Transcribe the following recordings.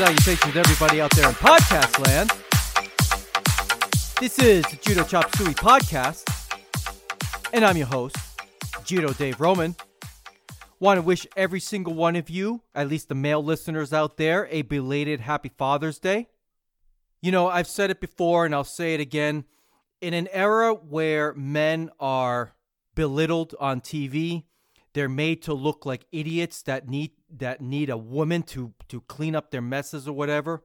salutations, everybody out there in podcast land. This is the Judo Chop Suey podcast, and I'm your host, Judo Dave Roman. Want to wish every single one of you, at least the male listeners out there, a belated Happy Father's Day. You know, I've said it before and I'll say it again. In an era where men are belittled on TV, they're made to look like idiots that need that need a woman to to clean up their messes or whatever.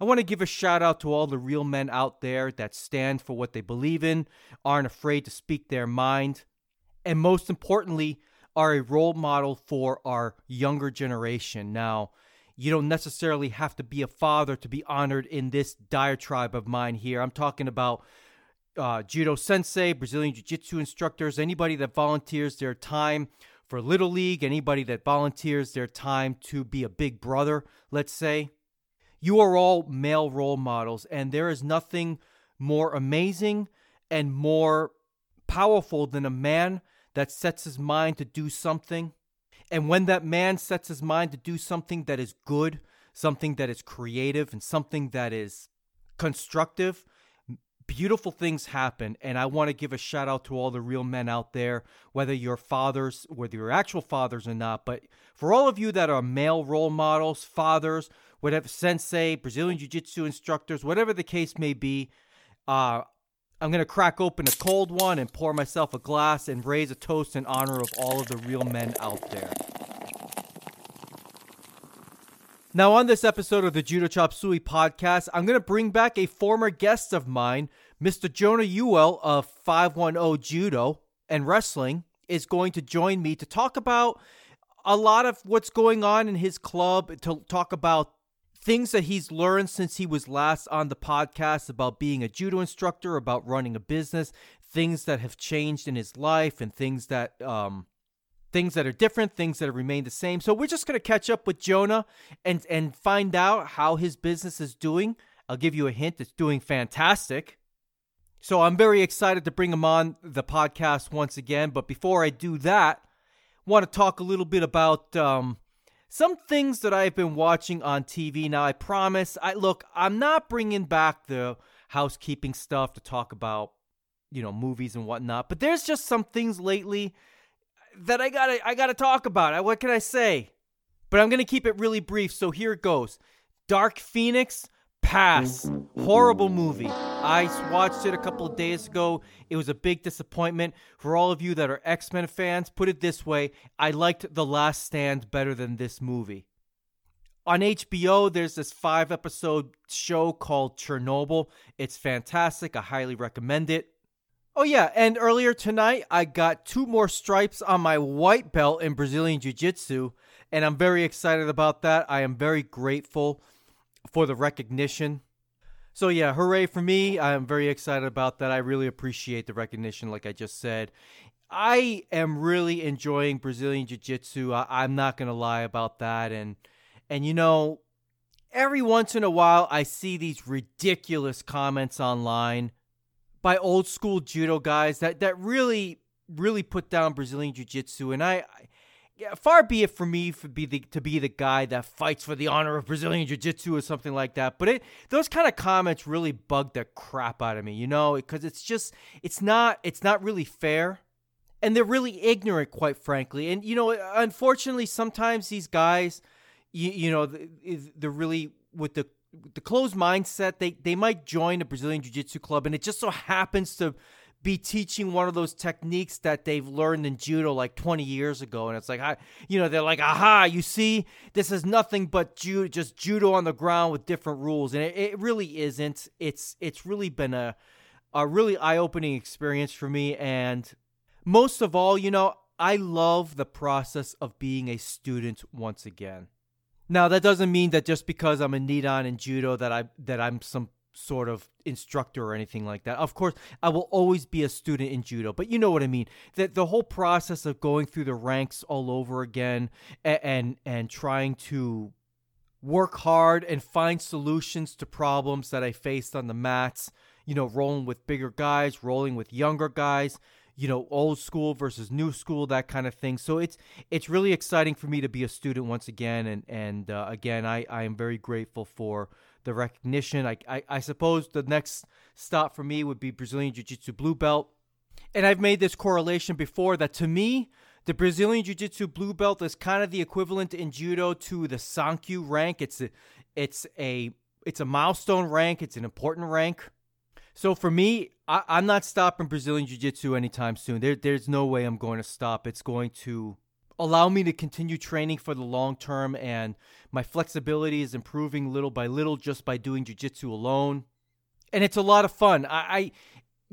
I want to give a shout out to all the real men out there that stand for what they believe in, aren't afraid to speak their mind, and most importantly, are a role model for our younger generation. Now, you don't necessarily have to be a father to be honored in this diatribe of mine here. I'm talking about uh, judo sensei, Brazilian jiu jitsu instructors, anybody that volunteers their time for Little League, anybody that volunteers their time to be a big brother, let's say. You are all male role models, and there is nothing more amazing and more powerful than a man that sets his mind to do something. And when that man sets his mind to do something that is good, something that is creative, and something that is constructive, beautiful things happen and i want to give a shout out to all the real men out there whether you're fathers whether you're actual fathers or not but for all of you that are male role models fathers whatever sensei brazilian jiu-jitsu instructors whatever the case may be uh, i'm going to crack open a cold one and pour myself a glass and raise a toast in honor of all of the real men out there now, on this episode of the Judo Chop Suey podcast, I'm going to bring back a former guest of mine, Mr. Jonah Ewell of 510 Judo and Wrestling, is going to join me to talk about a lot of what's going on in his club, to talk about things that he's learned since he was last on the podcast about being a judo instructor, about running a business, things that have changed in his life, and things that um, things that are different, things that have remained the same. So we're just going to catch up with Jonah and and find out how his business is doing. I'll give you a hint; it's doing fantastic. So I'm very excited to bring him on the podcast once again. But before I do that, I want to talk a little bit about um, some things that I've been watching on TV. Now I promise, I look, I'm not bringing back the housekeeping stuff to talk about, you know, movies and whatnot. But there's just some things lately that I gotta I gotta talk about. What can I say? But I'm gonna keep it really brief. So here it goes. Dark Phoenix. Pass. Horrible movie. I watched it a couple of days ago. It was a big disappointment. For all of you that are X Men fans, put it this way I liked The Last Stand better than this movie. On HBO, there's this five episode show called Chernobyl. It's fantastic. I highly recommend it. Oh, yeah. And earlier tonight, I got two more stripes on my white belt in Brazilian Jiu Jitsu. And I'm very excited about that. I am very grateful for the recognition. So, yeah, hooray for me. I'm very excited about that. I really appreciate the recognition, like I just said. I am really enjoying Brazilian Jiu Jitsu. I'm not going to lie about that. And, and, you know, every once in a while, I see these ridiculous comments online by old school judo guys that that really really put down Brazilian jiu-jitsu. And I, I yeah, far be it for me to be the to be the guy that fights for the honor of Brazilian jiu-jitsu or something like that. But it those kind of comments really bug the crap out of me you know because it's just it's not it's not really fair. And they're really ignorant quite frankly. And you know unfortunately sometimes these guys you, you know they're really with the the closed mindset, they they might join a Brazilian Jiu Jitsu club, and it just so happens to be teaching one of those techniques that they've learned in judo like 20 years ago and it's like I you know they're like aha you see? This is nothing but judo just judo on the ground with different rules and it, it really isn't. It's it's really been a a really eye-opening experience for me and most of all you know I love the process of being a student once again now that doesn't mean that just because I'm a nidan in judo that I that I'm some sort of instructor or anything like that. Of course, I will always be a student in judo, but you know what I mean. That the whole process of going through the ranks all over again and and, and trying to work hard and find solutions to problems that I faced on the mats, you know, rolling with bigger guys, rolling with younger guys, you know, old school versus new school, that kind of thing. So it's it's really exciting for me to be a student once again, and and uh, again, I I am very grateful for the recognition. I, I I suppose the next stop for me would be Brazilian Jiu Jitsu blue belt, and I've made this correlation before that to me. The Brazilian Jiu Jitsu blue belt is kind of the equivalent in judo to the Sankyu rank. It's a, it's a it's a milestone rank. It's an important rank. So for me, I, am not stopping Brazilian Jiu Jitsu anytime soon. There, there's no way I'm going to stop. It's going to allow me to continue training for the long term, and my flexibility is improving little by little just by doing Jiu Jitsu alone. And it's a lot of fun. I, I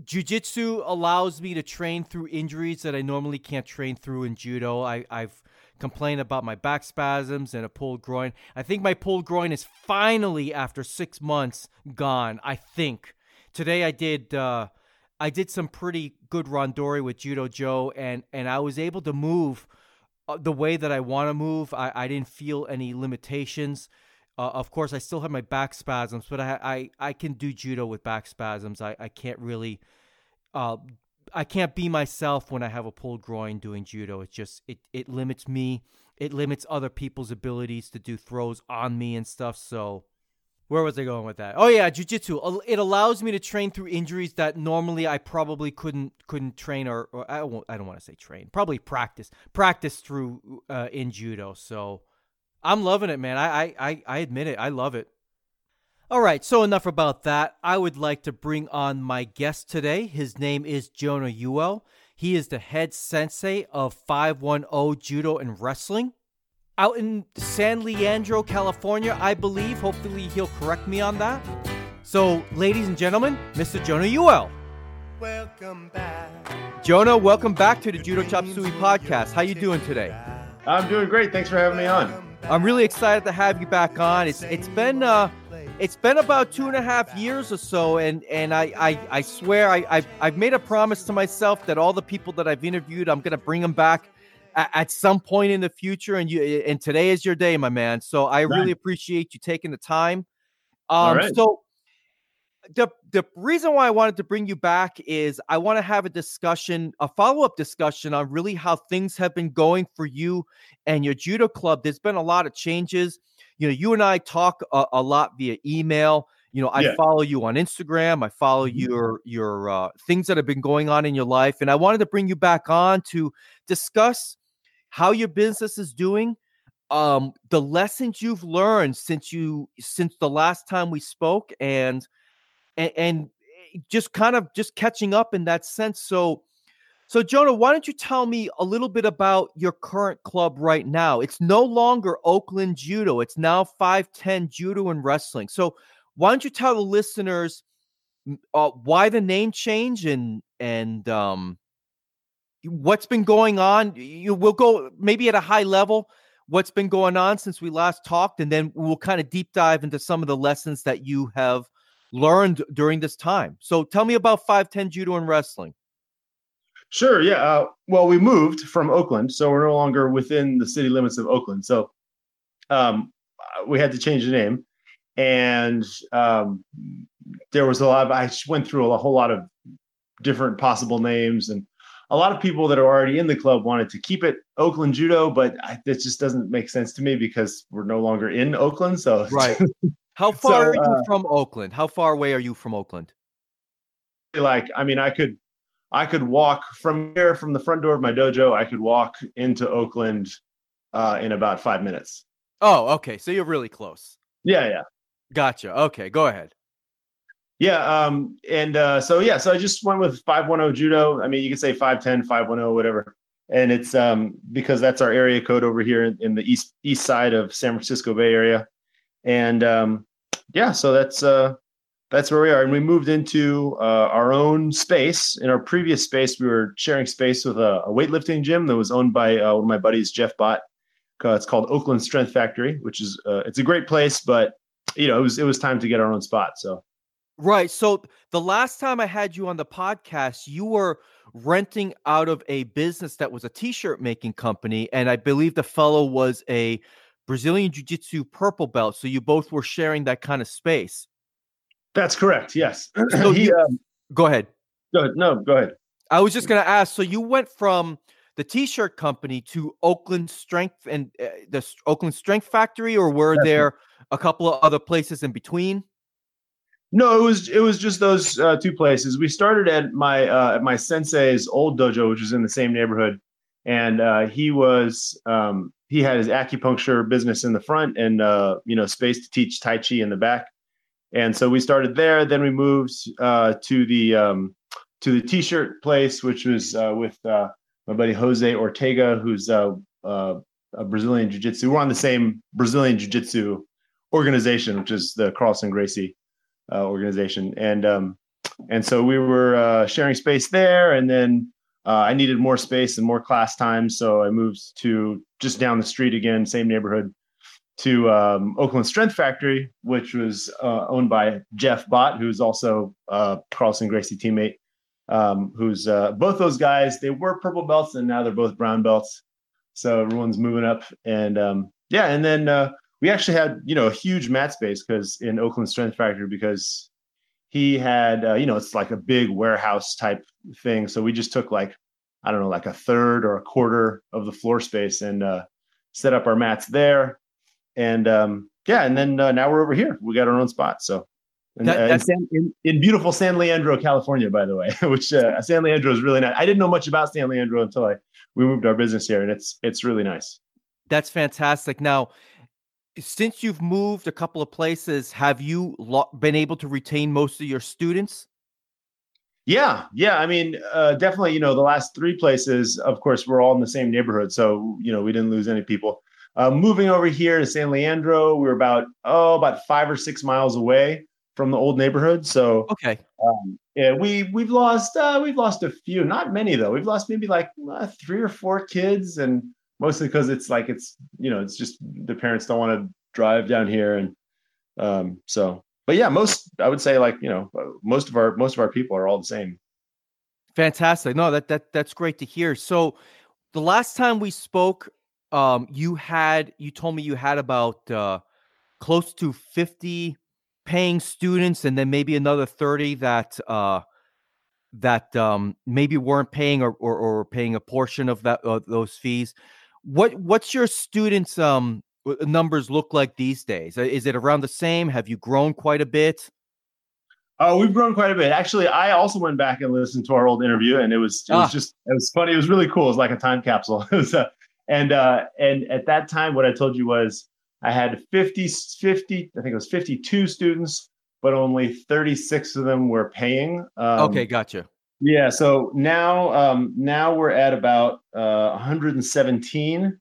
Jiu Jitsu allows me to train through injuries that I normally can't train through in Judo. I, I've complained about my back spasms and a pulled groin. I think my pulled groin is finally, after six months, gone. I think today I did uh, I did some pretty good randori with Judo Joe, and and I was able to move uh, the way that I want to move. I, I didn't feel any limitations. Uh, of course, I still have my back spasms, but I I, I can do judo with back spasms. I, I can't really, uh, I can't be myself when I have a pulled groin doing judo. It just it it limits me. It limits other people's abilities to do throws on me and stuff. So where was I going with that? Oh yeah, jujitsu. It allows me to train through injuries that normally I probably couldn't couldn't train or, or I won't. I don't want to say train. Probably practice practice through uh, in judo. So I'm loving it, man. I, I I admit it. I love it. All right, so enough about that. I would like to bring on my guest today. His name is Jonah Ewell. He is the head sensei of 510 Judo and Wrestling out in San Leandro, California, I believe. Hopefully, he'll correct me on that. So, ladies and gentlemen, Mr. Jonah Ewell. Welcome back. Jonah, welcome back to the Judo Chop Suey podcast. How you doing today? I'm doing great. Thanks for having me on. I'm really excited to have you back on. It's it's been uh, it's been about two and a half years or so, and and I I, I swear I I've, I've made a promise to myself that all the people that I've interviewed, I'm gonna bring them back at, some point in the future. And you and today is your day, my man. So I really appreciate you taking the time. Um, so the the reason why I wanted to bring you back is I want to have a discussion, a follow up discussion on really how things have been going for you and your judo club. There's been a lot of changes. You know, you and I talk a, a lot via email. You know, I yeah. follow you on Instagram. I follow mm-hmm. your your uh, things that have been going on in your life, and I wanted to bring you back on to discuss how your business is doing, um, the lessons you've learned since you since the last time we spoke, and and, and eh, just kind of just catching up in that sense. So, so Jonah, why don't you tell me a little bit about your current club right now? It's no longer Oakland Judo; it's now Five Ten Judo and Wrestling. So, why don't you tell the listeners uh, why the name change and and um what's been going on. You will go maybe at a high level what's been going on since we last talked, and then we'll kind of deep dive into some of the lessons that you have learned during this time. So tell me about 510 Judo and Wrestling. Sure. Yeah. Uh, well, we moved from Oakland, so we're no longer within the city limits of Oakland. So um, we had to change the name, and um, there was a lot. Of, I went through a whole lot of different possible names, and a lot of people that are already in the club wanted to keep it Oakland Judo, but I, it just doesn't make sense to me because we're no longer in Oakland. So right. How far so, are you uh, from Oakland? How far away are you from Oakland? Like, I mean, I could, I could walk from here, from the front door of my dojo. I could walk into Oakland uh, in about five minutes. Oh, okay. So you're really close. Yeah, yeah. Gotcha. Okay, go ahead. Yeah. Um, and uh, so, yeah, so I just went with 510 judo. I mean, you can say 510, 510, whatever. And it's um, because that's our area code over here in, in the east east side of San Francisco Bay Area. And um, yeah, so that's uh, that's where we are. And we moved into uh, our own space. In our previous space, we were sharing space with a, a weightlifting gym that was owned by uh, one of my buddies, Jeff Bott. Uh, it's called Oakland Strength Factory, which is uh, it's a great place, but you know it was it was time to get our own spot. So Right. So the last time I had you on the podcast, you were renting out of a business that was a t-shirt making company, and I believe the fellow was a Brazilian Jiu-Jitsu purple belt. So you both were sharing that kind of space. That's correct. Yes. so he, you, um, go ahead. Go ahead. No, go ahead. I was just going to ask. So you went from the T-shirt company to Oakland Strength and uh, the Oakland Strength Factory, or were there a couple of other places in between? No, it was it was just those uh, two places. We started at my uh, at my sensei's old dojo, which was in the same neighborhood, and uh, he was um, he had his acupuncture business in the front and uh, you know space to teach tai chi in the back. And so we started there. Then we moved uh, to the um, to the t-shirt place, which was uh, with my buddy Jose Ortega, who's a Brazilian jiu-jitsu. We're on the same Brazilian jiu-jitsu organization, which is the Carlson Gracie uh, organization, and um, and so we were uh, sharing space there, and then I needed more space and more class time, so I moved to just down the street again, same neighborhood, to um, Oakland Strength Factory, which was uh, owned by Jeff Bott, who's also uh, Carlson Gracie teammate. Um, who's uh, both those guys? They were purple belts, and now they're both brown belts. So everyone's moving up, and um, yeah, and then uh, we actually had you know a huge mat space because in Oakland Strength Factory because he had uh, you know it's like a big warehouse type thing. So we just took like I don't know like a third or a quarter of the floor space and uh, set up our mats there and um, yeah, and then uh, now we're over here. We got our own spot. So and, that, uh, in, in, in, beautiful San Leandro, California, by the way, which uh, San Leandro is really nice. I didn't know much about San Leandro until I we moved our business here, and it's it's really nice. That's fantastic. Now, since you've moved a couple of places, have you lo- been able to retain most of your students? Yeah, yeah. I mean, uh, definitely. You know, the last three places, of course, we're all in the same neighborhood, so you know we didn't lose any people. Uh, moving over here to San Leandro, we are about oh about five or six miles away from the old neighborhood. So okay, um, yeah, we we've lost uh, we've lost a few, not many though. We've lost maybe like uh, three or four kids, and mostly because it's like it's you know it's just the parents don't want to drive down here, and um, so. But yeah, most I would say like you know most of our most of our people are all the same. Fantastic. No, that that that's great to hear. So the last time we spoke, um, you had you told me you had about uh, close to 50 paying students and then maybe another 30 that uh, that um, maybe weren't paying or, or, or paying a portion of that those fees what what's your students um numbers look like these days is it around the same have you grown quite a bit Oh, we've grown quite a bit. Actually, I also went back and listened to our old interview, and it was it was ah. just it was funny. It was really cool. It was like a time capsule. was uh, and uh, and at that time, what I told you was I had 50, 50, I think it was 52 students, but only 36 of them were paying. Um, okay, gotcha. Yeah. So now, um, now we're at about uh, 117,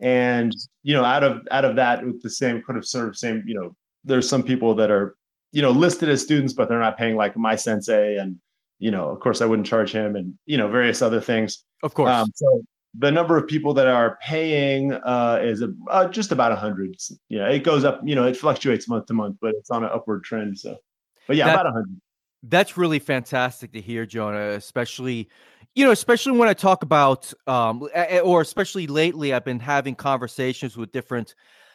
and you know, out of out of that, with the same kind of sort of same, you know, there's some people that are, you know, listed as students, but they're not paying like my sensei, and you know, of course, I wouldn't charge him, and you know, various other things. Of course. Um, so the number of people that are paying uh, is a, uh, just about 100 yeah it goes up you know it fluctuates month to month but it's on an upward trend so but yeah that, about 100 that's really fantastic to hear jonah especially you know especially when i talk about um, or especially lately i've been having conversations with different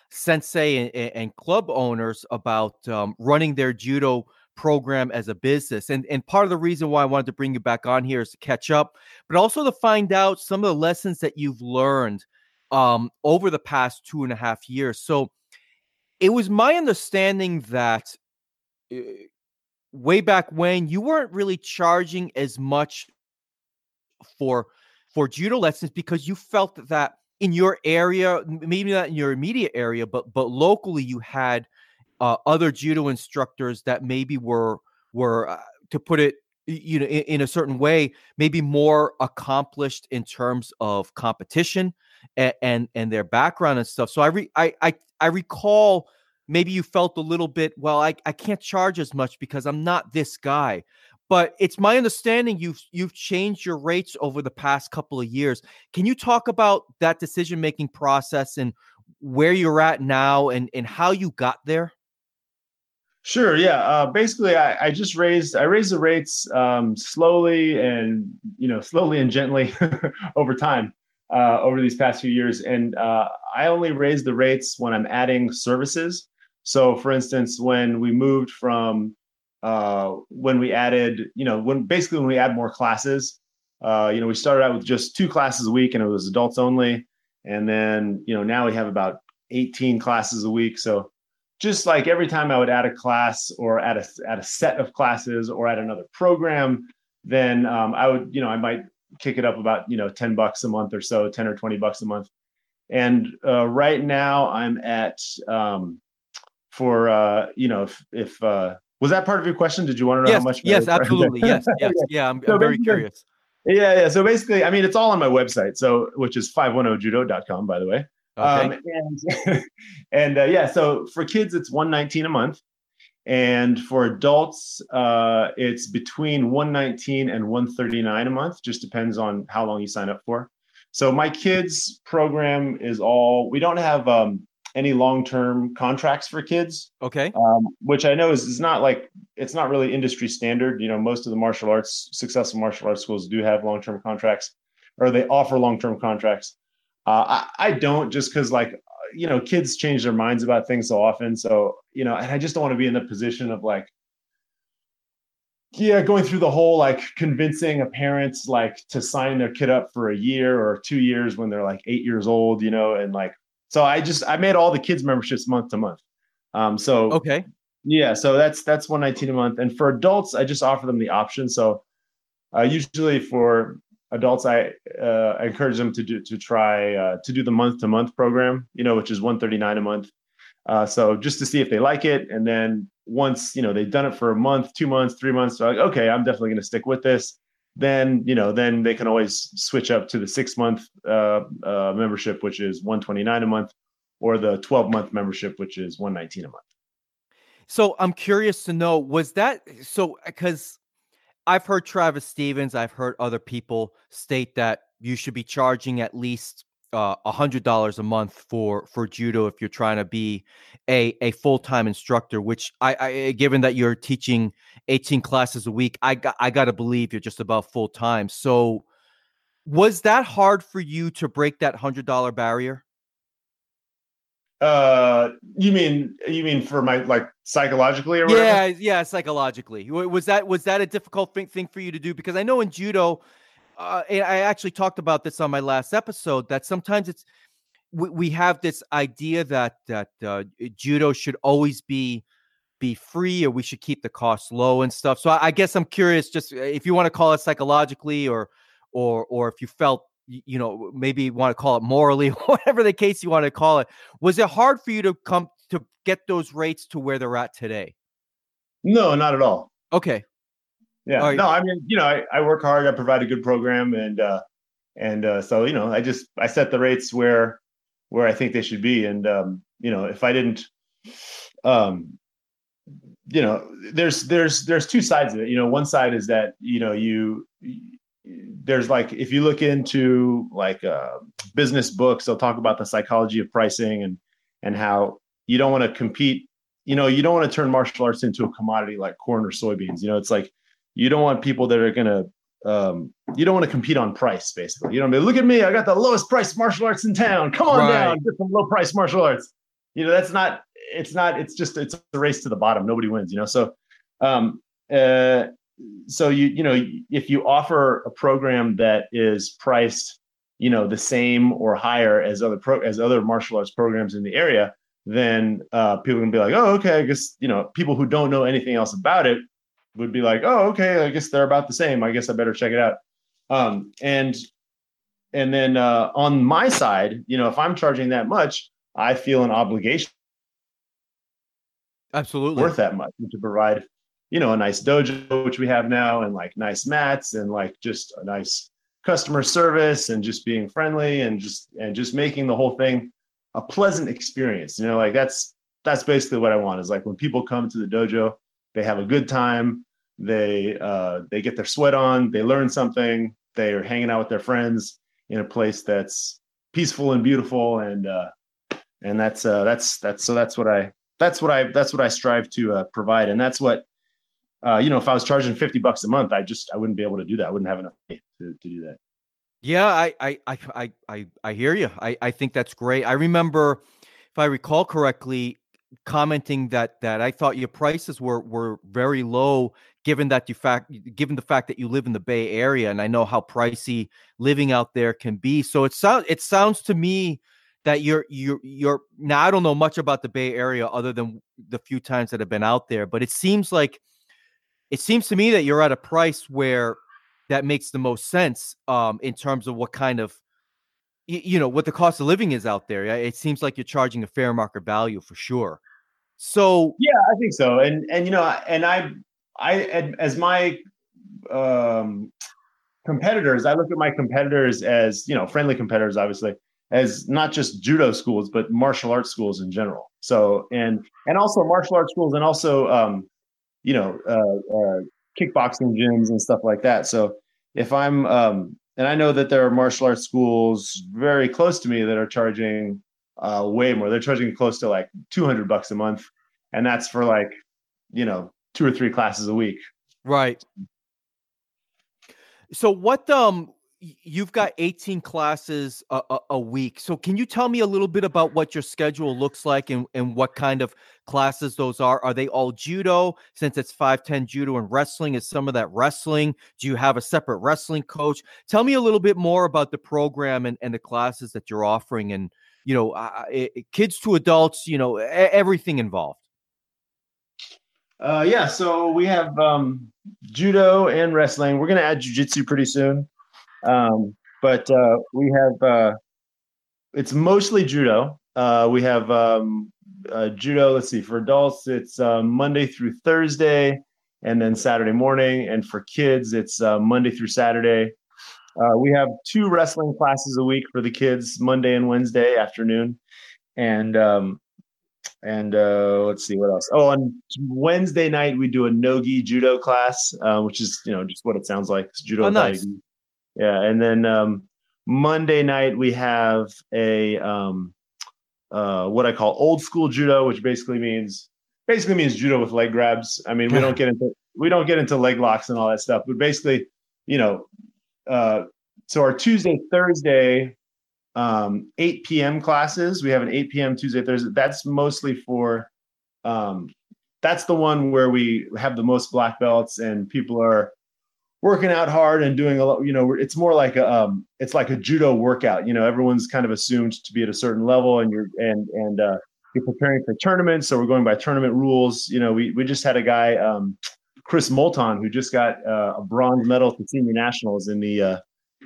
sensei and, and club owners about um, running their judo program as a business. And and part of the reason why I wanted to bring you back on here is to catch up, but also to find out some of the lessons that you've learned um, over the past two and a half years. So it was my understanding that uh, way back when you weren't really charging as much for for judo lessons because you felt that in your area maybe not in your immediate area but but locally you had uh, other judo instructors that maybe were were uh, to put it you know in, in, a certain way maybe more accomplished in terms of competition and and, and their background and stuff. So I, re, I i i recall maybe you felt a little bit well I, I can't charge as much because i'm not this guy but it's my understanding you've you've changed your rates over the past couple of years can you talk about that decision making process and where you're at now and and how you got there Sure. Yeah. Uh, basically, I, I, just raised I raised the rates um, slowly and you know slowly and gently over time uh, over these past few years, and uh, I only raise the rates when I'm adding services. So, for instance, when we moved from uh, when we added, you know, when basically when we add more classes, Uh, you know, we started out with just two classes a week, and it was adults only. And then, you know, now we have about 18 classes a week. So just like every time I would add a class or add a add a set of classes or add another program, then um, I would, you know, I might kick it up about you know 10 bucks a month or so, 10 or 20 bucks a month. And uh, right now I'm at um, for uh, you know if, if uh, was that part of your question? Did you want to know yes, how much? Yes, absolutely. yes, yes, yeah. I'm, so I'm very curious. Yeah, yeah. So basically, I mean, it's all on my website. So which is 510judo.com, by the way. Okay. Um, and and uh, yeah, so for kids, it's 119 a month. And for adults, uh, it's between 119 and 139 a month, just depends on how long you sign up for. So my kids program is all, we don't have um, any long-term contracts for kids. Okay. Um, which I know is, is not like, it's not really industry standard. You know, most of the martial arts, successful martial arts schools do have long-term contracts or they offer long-term contracts. Uh, I, I don't just because like you know kids change their minds about things so often. So you know, and I just don't want to be in the position of like yeah going through the whole like convincing a parent like to sign their kid up for a year or two years when they're like eight years old you know and like so i just i made all the kids memberships month to month. Um so okay. Yeah so that's that's 119 a month. And for adults i just offer them the option. So uh, usually for adults i uh, I encourage them to do to try uh, to do the month to month program you know which is 139 a month. Uh, so just to see if they like it. And then once you know they've done it for a month two months three months they're like okay i'm definitely going to stick with this then you know then they can always switch up to the six month uh, uh, membership which is 129 a month or the 12 month membership which is 119 a month. So i'm curious to know was that so because I've heard Travis Stevens, I've heard other people state that you should be charging at least a hundred dollars a month for for judo if you're trying to be a a full time instructor. Which I, I, eh, given that you're teaching 18 classes a week, I got I got to believe you're just about full time. So, was that hard for you to break that hundred dollar barrier? Uh, you mean you mean for my like psychologically or whatever? Yeah, yeah, psychologically. Was that was that a difficult thing, thing for you to do? Because I know in judo, uh, I actually talked about this on my last episode that sometimes it's we, we have this idea that that uh, judo should always be be free or we should keep the costs low and stuff. So I, I guess I'm curious, just if you want to call it psychologically or or or if you felt you know, maybe want to call it morally, whatever the case you want to call it. Was it hard for you to come to get those rates to where they're at today? No, not at all. Okay. Yeah. Right. No, I mean, you know, I, I work hard. I provide a good program, and uh, and uh, so you know, I just I set the rates where where I think they should be, and um, you know, if I didn't, um, you know, there's there's there's two sides of it. You know, one side is that you know you there's like if you look into like uh, business books they'll talk about the psychology of pricing and and how you don't want to compete you know you don't want to turn martial arts into a commodity like corn or soybeans you know it's like you don't want people that are going to um, you don't want to compete on price basically you know I mean? look at me i got the lowest price martial arts in town come on right. down get some low price martial arts you know that's not it's not it's just it's a race to the bottom nobody wins you know so um uh so you you know if you offer a program that is priced you know the same or higher as other pro as other martial arts programs in the area then uh, people can be like oh okay i guess you know people who don't know anything else about it would be like oh okay i guess they're about the same i guess i better check it out um, and and then uh, on my side you know if i'm charging that much i feel an obligation absolutely worth that much to provide you know, a nice dojo, which we have now, and like nice mats and like just a nice customer service and just being friendly and just and just making the whole thing a pleasant experience. You know, like that's that's basically what I want is like when people come to the dojo, they have a good time, they uh they get their sweat on, they learn something, they are hanging out with their friends in a place that's peaceful and beautiful and uh and that's uh that's that's so that's what I that's what I that's what I strive to uh, provide and that's what uh, you know, if I was charging 50 bucks a month, I just, I wouldn't be able to do that. I wouldn't have enough to, to do that. Yeah, I, I, I, I, I hear you. I, I think that's great. I remember, if I recall correctly, commenting that that I thought your prices were were very low given that you fact given the fact that you live in the Bay Area and I know how pricey living out there can be. So it sounds it sounds to me that you're you're you're now I don't know much about the Bay Area other than the few times that I've been out there, but it seems like it seems to me that you're at a price where that makes the most sense um, in terms of what kind of you know what the cost of living is out there. It seems like you're charging a fair market value for sure. So yeah, I think so. And and you know, and I I as my um, competitors, I look at my competitors as you know friendly competitors, obviously, as not just judo schools but martial arts schools in general. So and and also martial arts schools and also um, you know uh, uh, kickboxing gyms and stuff like that. So if I'm um, and I know that there are martial arts schools very close to me that are charging uh, way more. They're charging close to like 200 bucks a month, and that's for like, you know, two or three classes a week. Right. So what um you've got 18 classes a, a, a, week. So can you tell me a little bit about what your schedule looks like and, and what kind of classes those are? Are they all judo since it's 510 judo and wrestling? Is some of that wrestling? Do you have a separate wrestling coach? Tell me a little bit more about the program and, and the classes that you're offering and, you know, uh, kids to adults, you know, everything involved. Uh, yeah, so we have um, judo and wrestling. We're going to add jujitsu pretty soon. Um, but uh, we have uh, it's mostly judo. Uh, we have um, uh, judo. Let's see, for adults, it's uh, Monday through Thursday, and then Saturday morning. And for kids, it's uh, Monday through Saturday. Uh, we have two wrestling classes a week for the kids, Monday and Wednesday afternoon, and um, and uh, let's see what else. Oh, on Wednesday night we do a nogi judo class, uh, which is you know just what it sounds like. It's judo. Oh, nice. Yeah, and then um, Monday night we have a um, uh, what I call old school judo, which basically means basically means judo with leg grabs. I mean, we don't get into we don't get into leg locks and all that stuff, but basically, you know, uh, so our Tuesday Thursday um, 8 p.m. classes. We have an 8 p.m. Tuesday Thursday. That's mostly for um, that's the one where we have the most black belts and people are working out hard and doing a lot you know it's more like a um, it's like a judo workout you know everyone's kind of assumed to be at a certain level and you're and and uh, you're preparing for tournaments so we're going by tournament rules you know we we just had a guy um, chris moulton who just got uh, a bronze medal the senior nationals in the uh,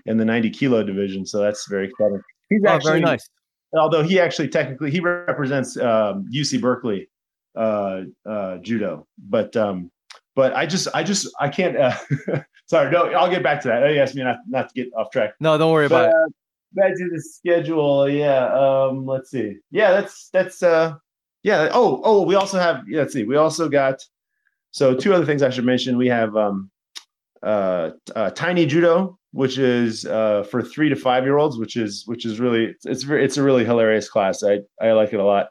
in the 90 kilo division so that's very exciting he's oh, actually very nice although he actually technically he represents um, uc berkeley uh, uh, judo but um, but I just, I just, I can't. Uh, sorry, no, I'll get back to that. Oh, You asked me not, not to get off track. No, don't worry but, about uh, it. Back to the schedule. Yeah. Um. Let's see. Yeah. That's that's. Uh. Yeah. Oh. Oh. We also have. Yeah, let's see. We also got. So two other things I should mention. We have um. Uh. uh tiny judo, which is uh for three to five year olds, which is which is really it's, it's a really hilarious class. I I like it a lot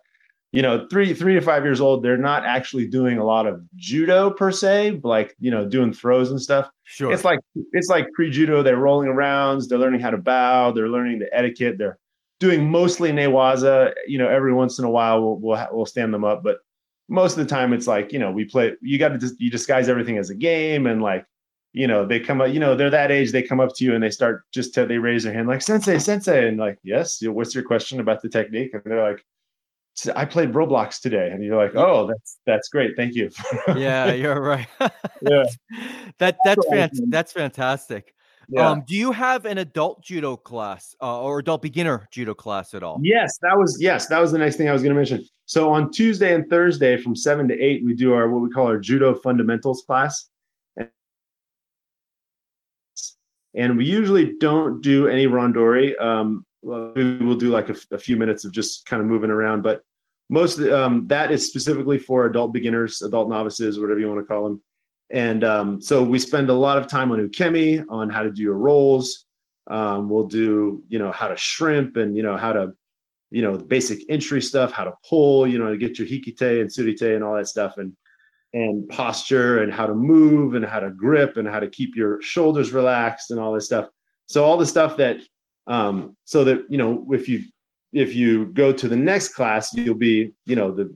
you know, three three to five years old, they're not actually doing a lot of judo per se, like you know, doing throws and stuff. Sure, it's like it's like pre judo. They're rolling around. They're learning how to bow. They're learning the etiquette. They're doing mostly newaza. You know, every once in a while we'll we'll, we'll stand them up, but most of the time it's like you know we play. You got to just you disguise everything as a game and like you know they come up you know they're that age they come up to you and they start just to, they raise their hand like sensei sensei and like yes what's your question about the technique and they're like I played Roblox today, and you're like, oh, that's that's great, thank you. yeah, you're right. yeah, that that's fant- that's fantastic. Yeah. Um, do you have an adult judo class uh, or adult beginner judo class at all? Yes, that was yes, that was the next thing I was going to mention. So on Tuesday and Thursday from seven to eight, we do our what we call our judo fundamentals class, and we usually don't do any randori. Um, we will do like a, a, few minutes of just kind of moving around, but most um, that is specifically for adult beginners, adult novices, whatever you want to call them. And um, so we spend a lot of time on ukemi, on how to do your rolls. Um, we'll do, you know, how to shrimp and, you know, how to, you know, the basic entry stuff, how to pull, you know, to get your hikite and surite and all that stuff. And, and posture and how to move and how to grip and how to keep your shoulders relaxed and all this stuff. So all the stuff that um, so that you know if you if you go to the next class you'll be you know the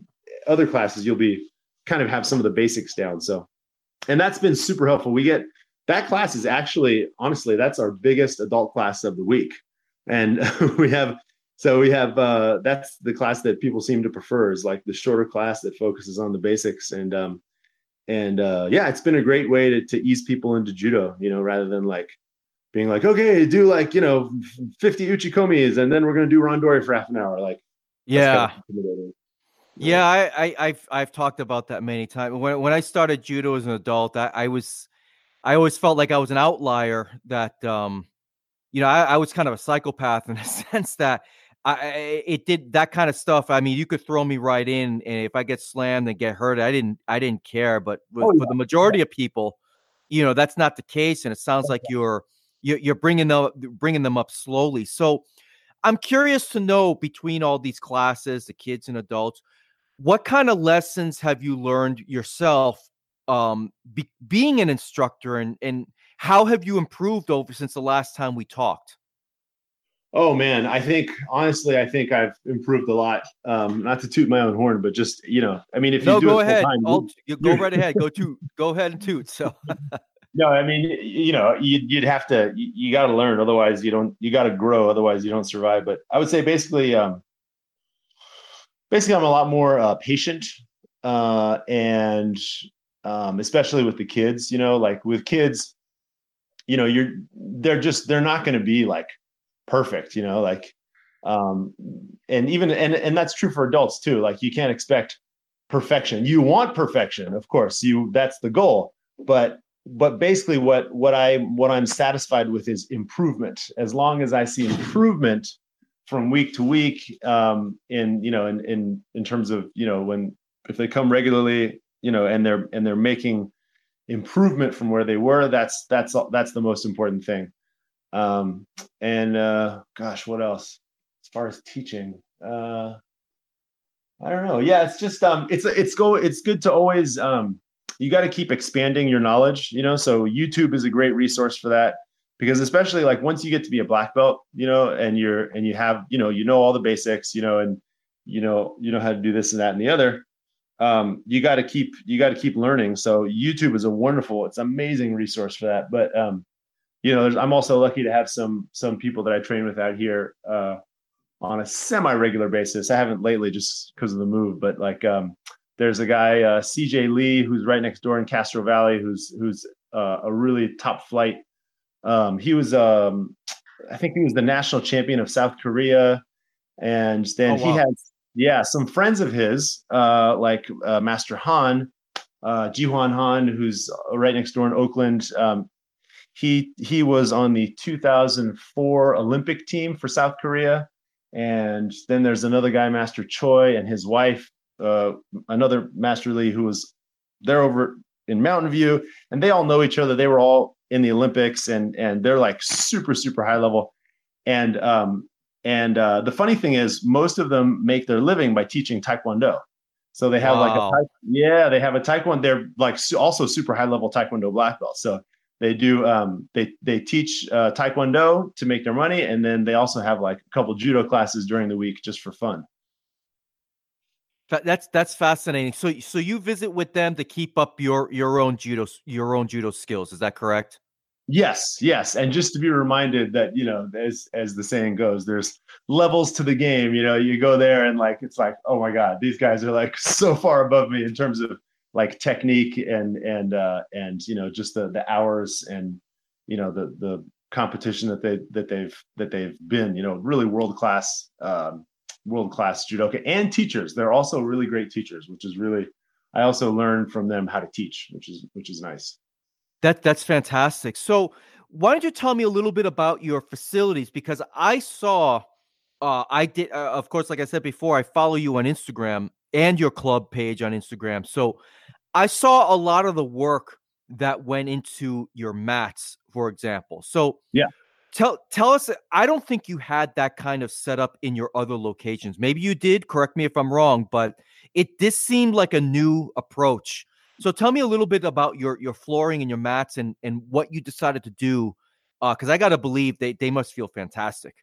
other classes you'll be kind of have some of the basics down so and that's been super helpful. We get that class is actually honestly that's our biggest adult class of the week, and we have so we have uh, that's the class that people seem to prefer is like the shorter class that focuses on the basics and um, and uh, yeah, it's been a great way to to ease people into judo. You know, rather than like being like, okay, do like you know, fifty uchikomis, and then we're gonna do randori for half an hour. Like, yeah, yeah, I, I I've I've talked about that many times. When when I started judo as an adult, I, I was I always felt like I was an outlier. That um, you know, I, I was kind of a psychopath in a sense that I it did that kind of stuff. I mean, you could throw me right in, and if I get slammed and get hurt, I didn't I didn't care. But with, oh, yeah. for the majority of people, you know, that's not the case, and it sounds like you're you're bringing them bringing them up slowly. So, I'm curious to know between all these classes, the kids and adults, what kind of lessons have you learned yourself um, be, being an instructor, and and how have you improved over since the last time we talked? Oh man, I think honestly, I think I've improved a lot. Um, not to toot my own horn, but just you know, I mean, if no, you do go it ahead, time, you, go right ahead, go to go ahead and toot. So. no, I mean, you know, you'd, you'd have to, you, you got to learn. Otherwise, you don't, you got to grow. Otherwise, you don't survive. But I would say basically, um, basically, I'm a lot more uh, patient, uh, and um, especially with the kids. You know, like with kids, you know, you're, they're just, they're not going to be like perfect, you know, like um and even and and that's true for adults too. Like you can't expect perfection. You want perfection, of course. You that's the goal. But but basically what what I what I'm satisfied with is improvement. As long as I see improvement from week to week um in you know in in in terms of you know when if they come regularly you know and they're and they're making improvement from where they were that's that's that's the most important thing um, and uh, gosh, what else? As far as teaching, uh, I don't know. Yeah, it's just um, it's it's go. It's good to always um, you got to keep expanding your knowledge. You know, so YouTube is a great resource for that because especially like once you get to be a black belt, you know, and you're and you have you know you know all the basics, you know, and you know you know how to do this and that and the other um, you got to keep you got to keep learning so youtube is a wonderful it's amazing resource for that but um, you know, I'm also lucky to have some some people that I train with out here uh, on a semi-regular basis. I haven't lately just because of the move, but like um, there's a guy uh, CJ Lee who's right next door in Castro Valley, who's who's uh, a really top flight. Um, he was, um, I think, he was the national champion of South Korea, and then oh, wow. he had yeah some friends of his uh, like uh, Master Han. Uh, Jihuan Han, who's right next door in Oakland, um, he he was on the 2004 Olympic team for South Korea, and then there's another guy, Master Choi, and his wife, uh, another Master Lee, who was there over in Mountain View, and they all know each other. They were all in the Olympics, and and they're like super super high level, and um and uh, the funny thing is, most of them make their living by teaching Taekwondo. So they have wow. like a yeah, they have a Taekwondo. They're like also super high level Taekwondo black belt. So they do um, they they teach uh, taekwondo to make their money and then they also have like a couple judo classes during the week just for fun. That's that's fascinating. So so you visit with them to keep up your your own judo your own judo skills is that correct? Yes yes. And just to be reminded that you know as as the saying goes there's levels to the game you know you go there and like it's like oh my god these guys are like so far above me in terms of like technique and and uh, and you know just the the hours and you know the the competition that they that they've that they've been you know really world class um, world class judoka and teachers. They're also really great teachers which is really I also learned from them how to teach which is which is nice. That that's fantastic. So why don't you tell me a little bit about your facilities? Because I saw uh, I did uh, of course like I said before I follow you on Instagram and your club page on Instagram so I saw a lot of the work that went into your mats, for example. So yeah, tell tell us. I don't think you had that kind of setup in your other locations. Maybe you did. Correct me if I'm wrong, but it this seemed like a new approach. So tell me a little bit about your your flooring and your mats and and what you decided to do. Because uh, I got to believe they they must feel fantastic.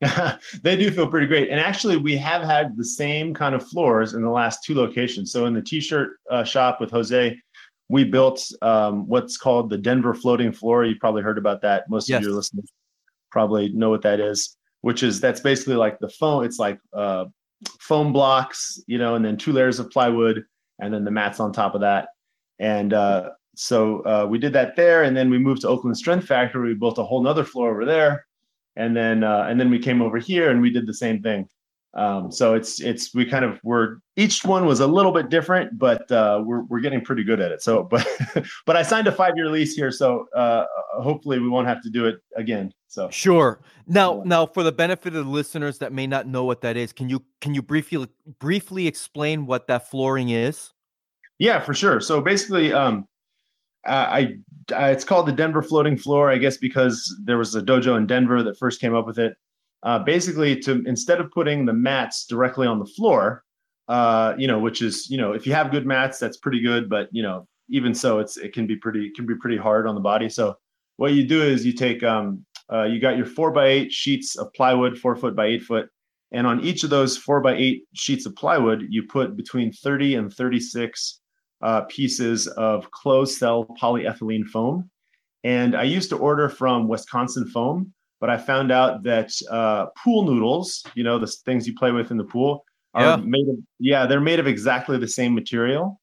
they do feel pretty great. And actually, we have had the same kind of floors in the last two locations. So in the t-shirt uh, shop with Jose, we built um, what's called the Denver floating floor. You probably heard about that. Most yes. of your listeners probably know what that is, which is that's basically like the foam. It's like uh, foam blocks, you know, and then two layers of plywood, and then the mats on top of that. And uh, so uh, we did that there, and then we moved to Oakland Strength Factory. We built a whole nother floor over there, and then uh, and then we came over here and we did the same thing. Um, so it's it's we kind of were each one was a little bit different, but uh, we're we're getting pretty good at it. So, but but I signed a five year lease here, so uh, hopefully we won't have to do it again. So sure. Now now for the benefit of the listeners that may not know what that is, can you can you briefly briefly explain what that flooring is? Yeah, for sure. So basically, um, I, I it's called the Denver floating floor, I guess because there was a dojo in Denver that first came up with it uh, basically to instead of putting the mats directly on the floor, uh, you know, which is you know if you have good mats, that's pretty good, but you know even so, it's it can be pretty it can be pretty hard on the body. So what you do is you take um, uh, you got your four by eight sheets of plywood, four foot by eight foot, and on each of those four by eight sheets of plywood, you put between 30 and 36 uh, pieces of closed cell polyethylene foam. And I used to order from Wisconsin Foam, but I found out that uh, pool noodles, you know, the things you play with in the pool, are yeah. made of yeah, they're made of exactly the same material.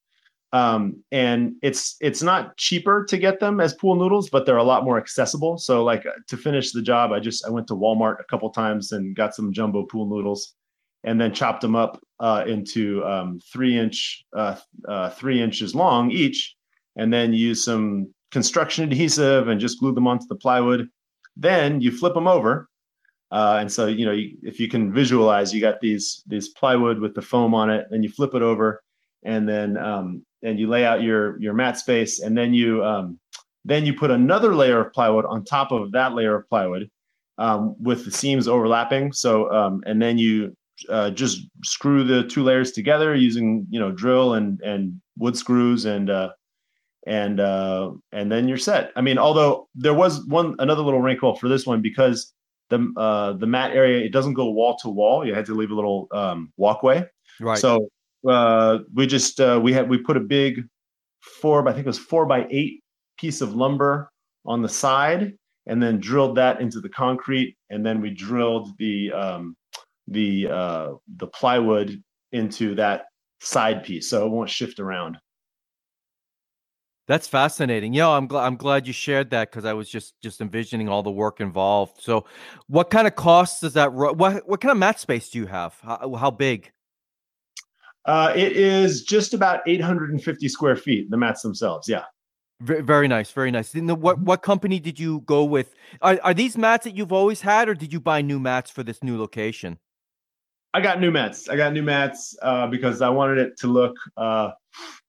Um, and it's it's not cheaper to get them as pool noodles, but they're a lot more accessible. So like to finish the job, I just I went to Walmart a couple times and got some jumbo pool noodles, and then chopped them up uh, into um, three inch uh, uh, three inches long each, and then use some construction adhesive and just glue them onto the plywood then you flip them over. Uh, and so, you know, you, if you can visualize, you got these these plywood with the foam on it, then you flip it over, and then um, and you lay out your your mat space, and then you um, then you put another layer of plywood on top of that layer of plywood um, with the seams overlapping. So um, and then you uh, just screw the two layers together using you know drill and and wood screws and uh, and uh, and then you're set. I mean, although there was one another little wrinkle for this one because the uh, the mat area it doesn't go wall to wall. You had to leave a little um, walkway. Right. So uh, we just uh, we had we put a big four, I think it was four by eight piece of lumber on the side, and then drilled that into the concrete, and then we drilled the um, the uh, the plywood into that side piece, so it won't shift around. That's fascinating. Yeah, I'm glad I'm glad you shared that because I was just just envisioning all the work involved. So, what kind of costs does that? What what kind of mat space do you have? How, how big? Uh, it is just about 850 square feet. The mats themselves, yeah. Very, very nice, very nice. The, what what company did you go with? Are, are these mats that you've always had, or did you buy new mats for this new location? I got new mats. I got new mats uh, because I wanted it to look uh,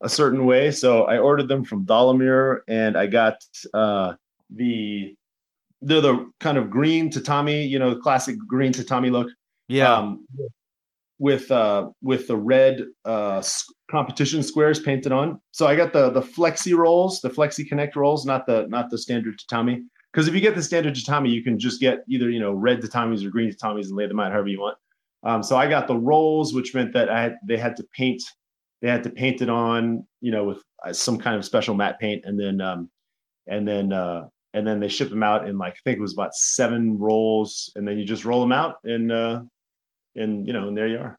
a certain way. So I ordered them from Dollamur, and I got uh, the they're the kind of green tatami, you know, classic green tatami look. Yeah. Um, with uh with the red uh competition squares painted on. So I got the the flexi rolls, the flexi connect rolls, not the not the standard tatami. Because if you get the standard tatami, you can just get either you know red tatamis or green tatamis and lay them out however you want. Um, so I got the rolls, which meant that I had, they had to paint they had to paint it on you know with uh, some kind of special matte paint, and then um, and then uh, and then they ship them out in like I think it was about seven rolls, and then you just roll them out, and uh, and you know, and there you are.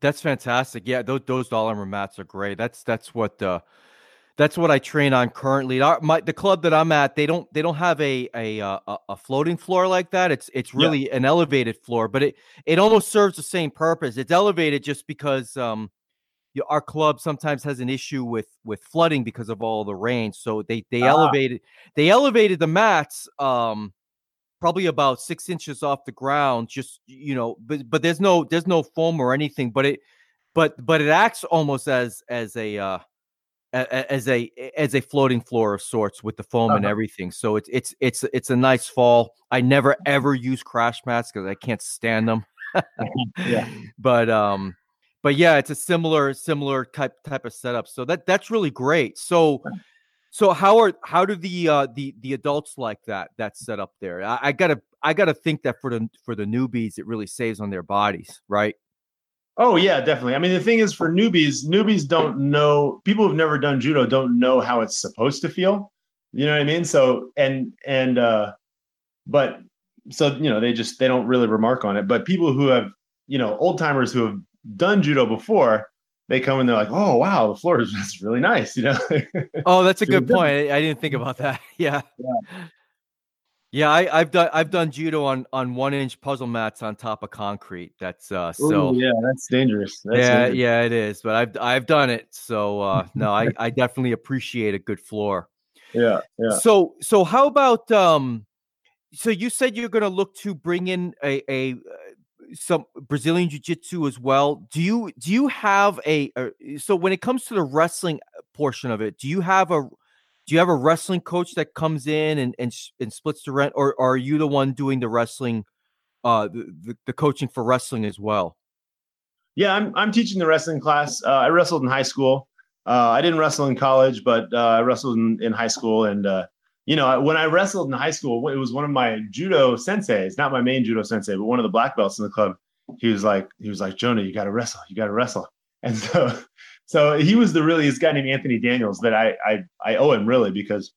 That's fantastic. Yeah, those those Dollamur mats are great. That's that's what uh, that's what I train on currently. Our, my the club that I'm at, they don't they don't have a a uh, a, a floating floor like that. It's it's really yeah. an elevated floor, but it it almost serves the same purpose. It's elevated just because um you our club sometimes has an issue with with flooding because of all the rain. So they they ah. elevated they elevated the mats um probably about six inches off the ground. Just you know, but but there's no there's no foam or anything. But it but but it acts almost as as a uh as a as a floating floor of sorts with the foam uh-huh. and everything. So it's it's it's it's a nice fall. I never ever use crash mats because I can't stand them. yeah, but um, but yeah, it's a similar similar type type of setup. So that that's really great. So so how are how do the uh the the adults like that that setup there? I, I gotta I gotta think that for the for the newbies, it really saves on their bodies, right? Oh yeah, definitely. I mean, the thing is, for newbies, newbies don't know. People who've never done judo don't know how it's supposed to feel. You know what I mean? So and and uh, but so you know they just they don't really remark on it. But people who have you know old timers who have done judo before, they come and they're like, oh wow, the floor is really nice. You know? oh, that's a good point. I, I didn't think about that. Yeah. yeah. Yeah, I, have done I've done judo on on one inch puzzle mats on top of concrete. That's uh so Ooh, yeah, that's dangerous. That's yeah, dangerous. yeah, it is. But I've I've done it. So uh no, I, I definitely appreciate a good floor. Yeah, yeah. So so how about um so you said you're gonna look to bring in a a uh, some Brazilian jiu-jitsu as well. Do you do you have a, a so when it comes to the wrestling portion of it, do you have a do you have a wrestling coach that comes in and and, and splits the rent, or, or, are you the one doing the wrestling, uh, the, the, coaching for wrestling as well? Yeah, I'm I'm teaching the wrestling class. Uh, I wrestled in high school. Uh, I didn't wrestle in college, but uh, I wrestled in, in high school. And uh, you know, when I wrestled in high school, it was one of my judo senseis, not my main judo sensei, but one of the black belts in the club. He was like, he was like, Jonah, you got to wrestle, you got to wrestle. And so so he was the really this guy named Anthony Daniels that I I I owe him really because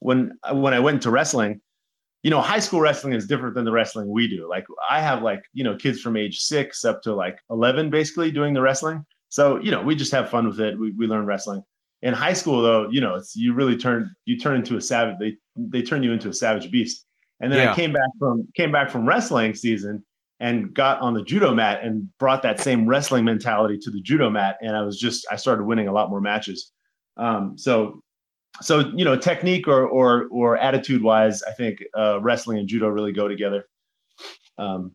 when when I went to wrestling, you know, high school wrestling is different than the wrestling we do. Like I have like you know kids from age six up to like eleven basically doing the wrestling. So you know we just have fun with it. We we learn wrestling. In high school though, you know, it's you really turn you turn into a savage. They they turn you into a savage beast. And then yeah. I came back from came back from wrestling season and got on the judo mat and brought that same wrestling mentality to the judo mat. And I was just, I started winning a lot more matches. Um, so, so, you know, technique or, or, or attitude wise, I think, uh, wrestling and judo really go together. Um,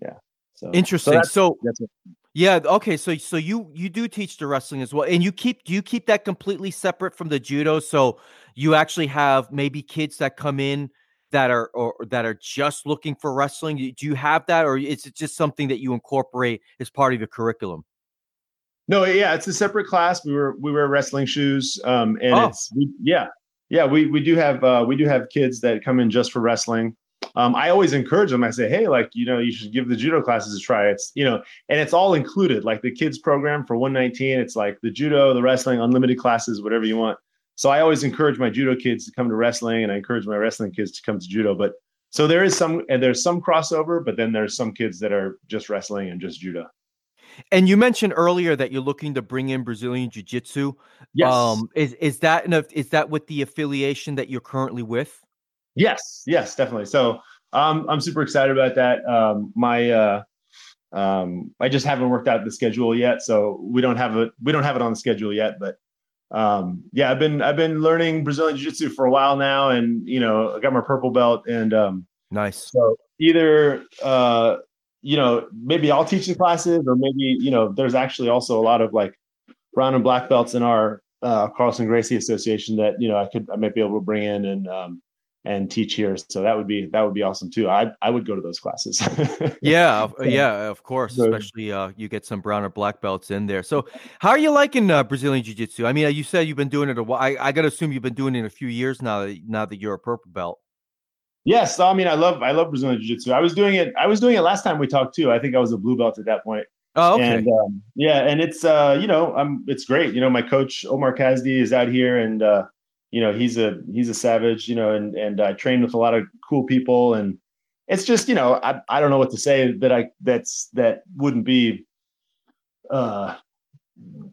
yeah. So interesting. So, that's, so that's yeah. Okay. So, so you, you do teach the wrestling as well. And you keep, do you keep that completely separate from the judo? So you actually have maybe kids that come in, that are or that are just looking for wrestling? Do you have that, or is it just something that you incorporate as part of your curriculum? No, yeah, it's a separate class. We were we wear wrestling shoes, um, and oh. it's we, yeah, yeah. We we do have uh, we do have kids that come in just for wrestling. Um, I always encourage them. I say, hey, like you know, you should give the judo classes a try. It's you know, and it's all included. Like the kids program for one nineteen, it's like the judo, the wrestling, unlimited classes, whatever you want. So I always encourage my judo kids to come to wrestling, and I encourage my wrestling kids to come to judo. But so there is some, and there's some crossover, but then there's some kids that are just wrestling and just judo. And you mentioned earlier that you're looking to bring in Brazilian Jiu Jitsu. Yes. Um, is is that enough? Is that with the affiliation that you're currently with? Yes. Yes, definitely. So um, I'm super excited about that. Um, my uh, um, I just haven't worked out the schedule yet, so we don't have it. We don't have it on the schedule yet, but um, yeah, I've been I've been learning Brazilian Jiu Jitsu for a while now, and you know, I got my purple belt, and um, nice. So either uh, you know, maybe I'll teach the classes, or maybe you know, there's actually also a lot of like brown and black belts in our uh, Carlson Gracie Association that you know I could I might be able to bring in and um, and teach here. So that would be that would be awesome too. I I would go to those classes. yeah, yeah, of course. So, Especially uh, you get some brown or black belts in there. So how are you liking uh, Brazilian Jiu Jitsu? I mean, you said you've been doing it a while. I, I got to assume you've been doing it a few years now. That, now that you're a purple belt. Yes, I mean I love I love Brazilian Jiu Jitsu. I was doing it. I was doing it last time we talked too. I think I was a blue belt at that point. Oh, okay. And um, yeah, and it's uh, you know, I'm it's great. You know, my coach Omar Kazdi is out here and uh, you know he's a he's a savage you know and and I trained with a lot of cool people. And it's just you know I, I don't know what to say that I that's that wouldn't be uh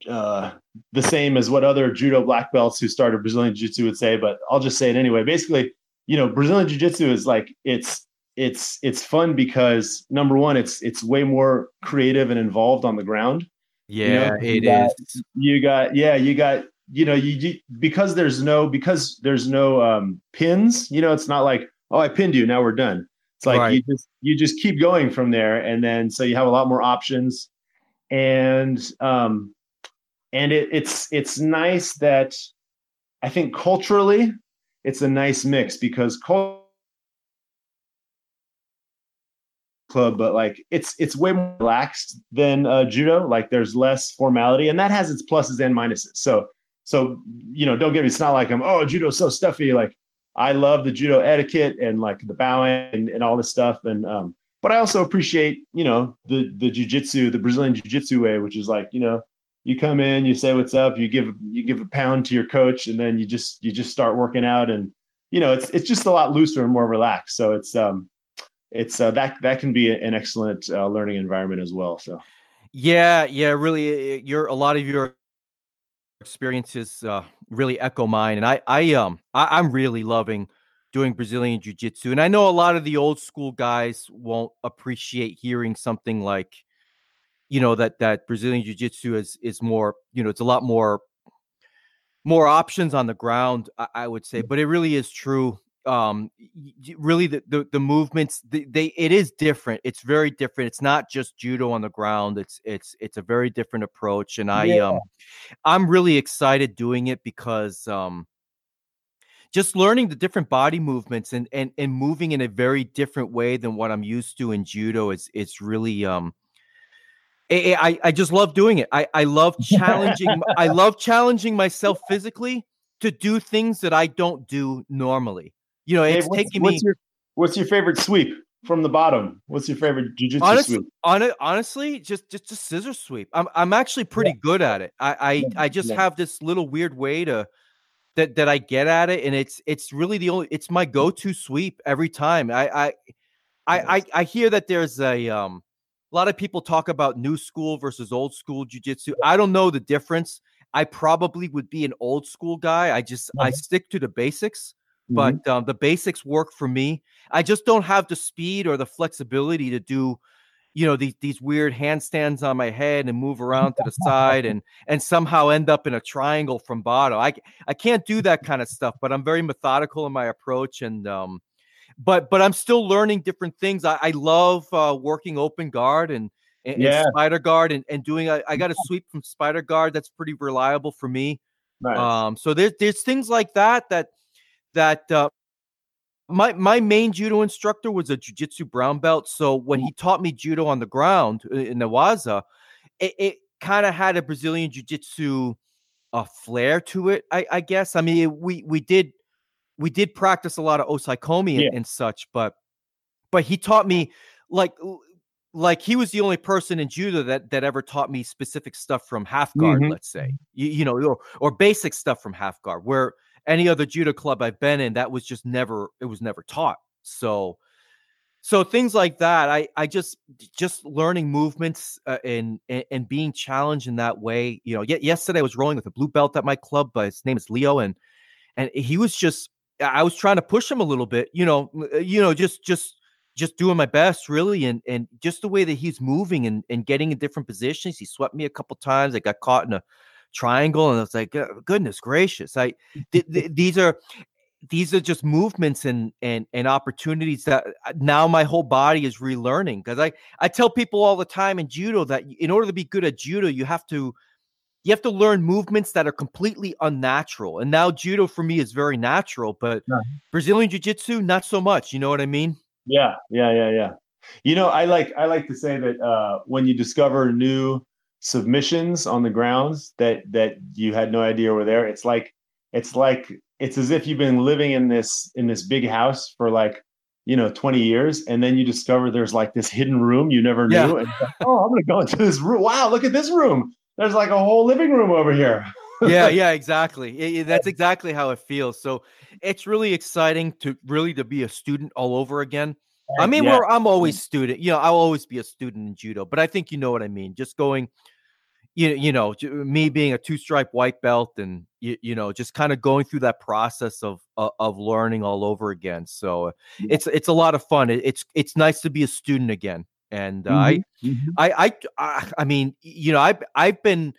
uh the same as what other judo black belts who started Brazilian jiu-jitsu would say but I'll just say it anyway. Basically you know Brazilian jiu-jitsu is like it's it's it's fun because number one it's it's way more creative and involved on the ground. Yeah you know, it got, is. you got yeah you got you know, you, you because there's no because there's no um, pins. You know, it's not like oh, I pinned you, now we're done. It's like right. you just you just keep going from there, and then so you have a lot more options, and um, and it, it's it's nice that I think culturally it's a nice mix because culture club, but like it's it's way more relaxed than uh, judo. Like there's less formality, and that has its pluses and minuses. So so you know don't get me it's not like i'm oh judo's so stuffy like i love the judo etiquette and like the bowing and, and all this stuff and um but I also appreciate, you know, the the jujitsu, the Brazilian jiu-jitsu way, which is like, you know, you come in, you say what's up, you give you give a pound to your coach, and then you just you just start working out, and you know, it's it's just a lot looser and more relaxed. So it's um, it's uh, that that can be an excellent uh, learning environment as well. So. Yeah, yeah, really, you're a lot of your experiences uh, really echo mine, and I, I, um, I, I'm really loving doing Brazilian Jiu Jitsu. And I know a lot of the old school guys won't appreciate hearing something like, you know, that that Brazilian Jiu Jitsu is is more, you know, it's a lot more more options on the ground, I, I would say. Mm. But it really is true. Um, really, the, the the movements they, they it is different. It's very different. It's not just judo on the ground. It's it's it's a very different approach. And I yeah. um, I'm really excited doing it because um just learning the different body movements and and and moving in a very different way than what I'm used to in judo is it's really um I, I just love doing it. I, I love challenging I love challenging myself physically to do things that I don't do normally. You know, it's hey, what's, taking what's me your, what's your favorite sweep from the bottom? What's your favorite jiu-jitsu Honest, sweep? On honestly, just just a scissor sweep. I'm I'm actually pretty yeah. good at it. I I, I just yeah. have this little weird way to that that I get at it, and it's it's really the only it's my go-to sweep every time. I I I, I, I hear that there's a um a lot of people talk about new school versus old school jujitsu. I don't know the difference. I probably would be an old school guy. I just mm-hmm. I stick to the basics, mm-hmm. but um, the basics work for me. I just don't have the speed or the flexibility to do you know these these weird handstands on my head and move around to the side and and somehow end up in a triangle from bottom. I I can't do that kind of stuff, but I'm very methodical in my approach and um but but I'm still learning different things. I, I love uh, working open guard and, and, yeah. and spider guard and, and doing I, I got a sweep from spider guard that's pretty reliable for me. Nice. Um so there's there's things like that that that uh, my my main judo instructor was a jiu-jitsu brown belt so when he taught me judo on the ground uh, in Newaza it, it kind of had a brazilian jiu-jitsu uh, flair to it I, I guess i mean we we did we did practice a lot of osaekomi yeah. and, and such but but he taught me like like he was the only person in judo that that ever taught me specific stuff from half guard mm-hmm. let's say you, you know or, or basic stuff from half guard where any other judo club I've been in, that was just never it was never taught. So so things like that i i just just learning movements uh, and, and, and being challenged in that way you know yesterday i was rolling with a blue belt at my club but his name is leo and and he was just i was trying to push him a little bit you know uh, you know just just just doing my best really and and just the way that he's moving and and getting in different positions he swept me a couple times i got caught in a triangle and it's like goodness gracious i th- th- these are these are just movements and and and opportunities that uh, now my whole body is relearning because i i tell people all the time in judo that in order to be good at judo you have to you have to learn movements that are completely unnatural and now judo for me is very natural but yeah. brazilian jiu-jitsu not so much you know what i mean yeah yeah yeah yeah you know i like i like to say that uh when you discover new submissions on the grounds that that you had no idea were there. It's like it's like it's as if you've been living in this in this big house for like you know 20 years and then you discover there's like this hidden room you never knew yeah. and like, oh i'm gonna go into this room. Wow look at this room. There's like a whole living room over here. Yeah yeah exactly. It, it, that's exactly how it feels. So it's really exciting to really to be a student all over again. I mean yeah. i'm always mm-hmm. student you know i'll always be a student in judo but i think you know what i mean. Just going you, you know me being a two stripe white belt and you, you know just kind of going through that process of uh, of learning all over again so it's it's a lot of fun it's it's nice to be a student again and uh, mm-hmm. Mm-hmm. I, I i i mean you know i've i've been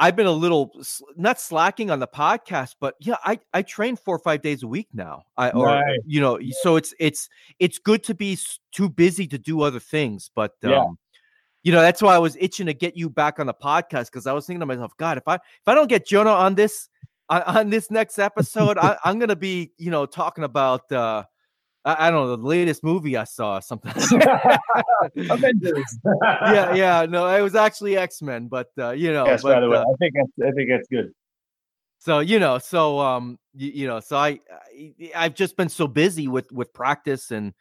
I've been a little not slacking on the podcast, but yeah, I I train four or five days a week now. I or right. you know, so it's it's it's good to be too busy to do other things, but um, yeah you know that's why I was itching to get you back on the podcast because I was thinking to myself, God, if I if I don't get Jonah on this on, on this next episode, I, am gonna be you know talking about uh I, I, don't know the latest movie I saw something. Avengers. yeah, yeah, no, it was actually X Men, but uh, you know, yes, but, by the way, uh, I think that's, I think that's good. So you know, so um, you, you know, so I, I I've just been so busy with with practice and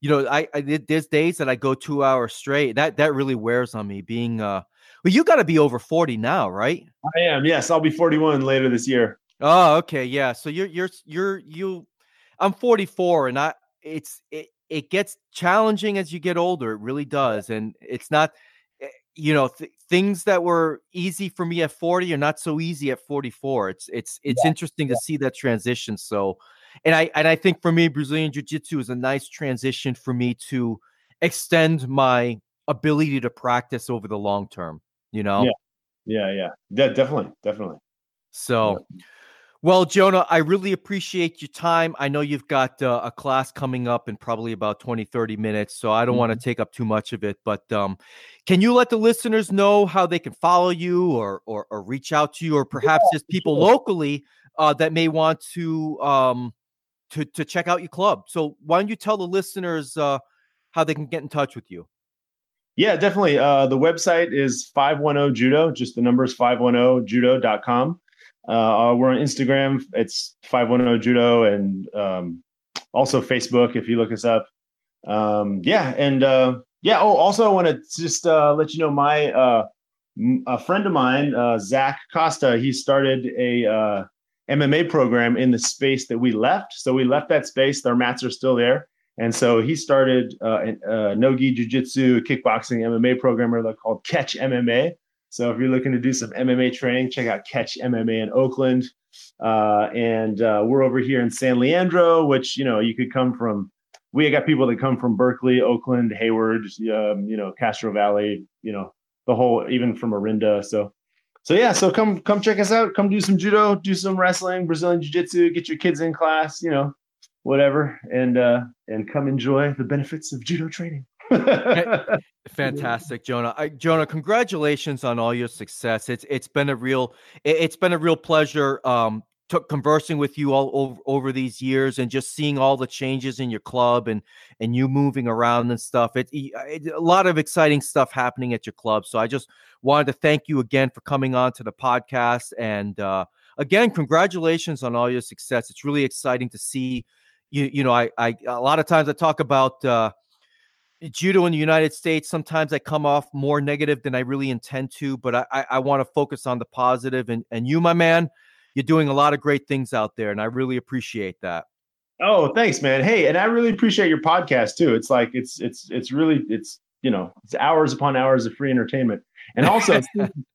you know, I, I there's days that I go two hours straight. That that really wears on me. Being uh, well, you got to be over forty now, right? I am. Yes, I'll be forty one later this year. Oh, okay, yeah. So you're you're you're you. I'm 44, and I it's it it gets challenging as you get older. It really does, and it's not eh, you know th- things that were easy for me at 40 are not so easy at 44 it's it's it's yeah. interesting yeah. to see that transition so and i and i think for me brazilian jiu-jitsu is a nice transition for me to extend my ability to practice over the long term you know yeah yeah yeah, yeah definitely definitely so yeah. Well, Jonah, I really appreciate your time. I know you've got uh, a class coming up in probably about 20, 30 minutes, so I don't mm-hmm. want to take up too much of it. But um, can you let the listeners know how they can follow you or, or, or reach out to you, or perhaps yeah, just people sure. locally uh, that may want to, um, to, to check out your club? So why don't you tell the listeners uh, how they can get in touch with you? Yeah, definitely. Uh, the website is 510 Judo, just the numbers 510judo.com. Uh, we're on Instagram. It's 510 Judo and um, also Facebook if you look us up. Um, yeah. And uh, yeah. Oh, also, I want to just uh, let you know my uh, a friend of mine, uh, Zach Costa, he started a uh, MMA program in the space that we left. So we left that space. Our mats are still there. And so he started uh, a, a no-gi jiu-jitsu, kickboxing MMA program called Catch MMA. So if you're looking to do some MMA training, check out Catch MMA in Oakland. Uh, and uh, we're over here in San Leandro, which you know you could come from. We got people that come from Berkeley, Oakland, Hayward, um, you know, Castro Valley, you know, the whole, even from Orinda. So, so yeah, so come come check us out. Come do some judo, do some wrestling, Brazilian jiu jitsu. Get your kids in class, you know, whatever, and uh, and come enjoy the benefits of judo training. Fantastic, Jonah. I, Jonah, congratulations on all your success. It's it's been a real it, has been a real pleasure um to, conversing with you all over, over these years and just seeing all the changes in your club and and you moving around and stuff. It, it a lot of exciting stuff happening at your club. So I just wanted to thank you again for coming on to the podcast and uh again congratulations on all your success. It's really exciting to see you you know I I a lot of times I talk about uh judo in the United States, sometimes I come off more negative than I really intend to, but I, I, I want to focus on the positive. And, and you, my man, you're doing a lot of great things out there, and I really appreciate that. Oh, thanks, man. Hey, and I really appreciate your podcast too. It's like it's it's it's really it's you know it's hours upon hours of free entertainment. And also,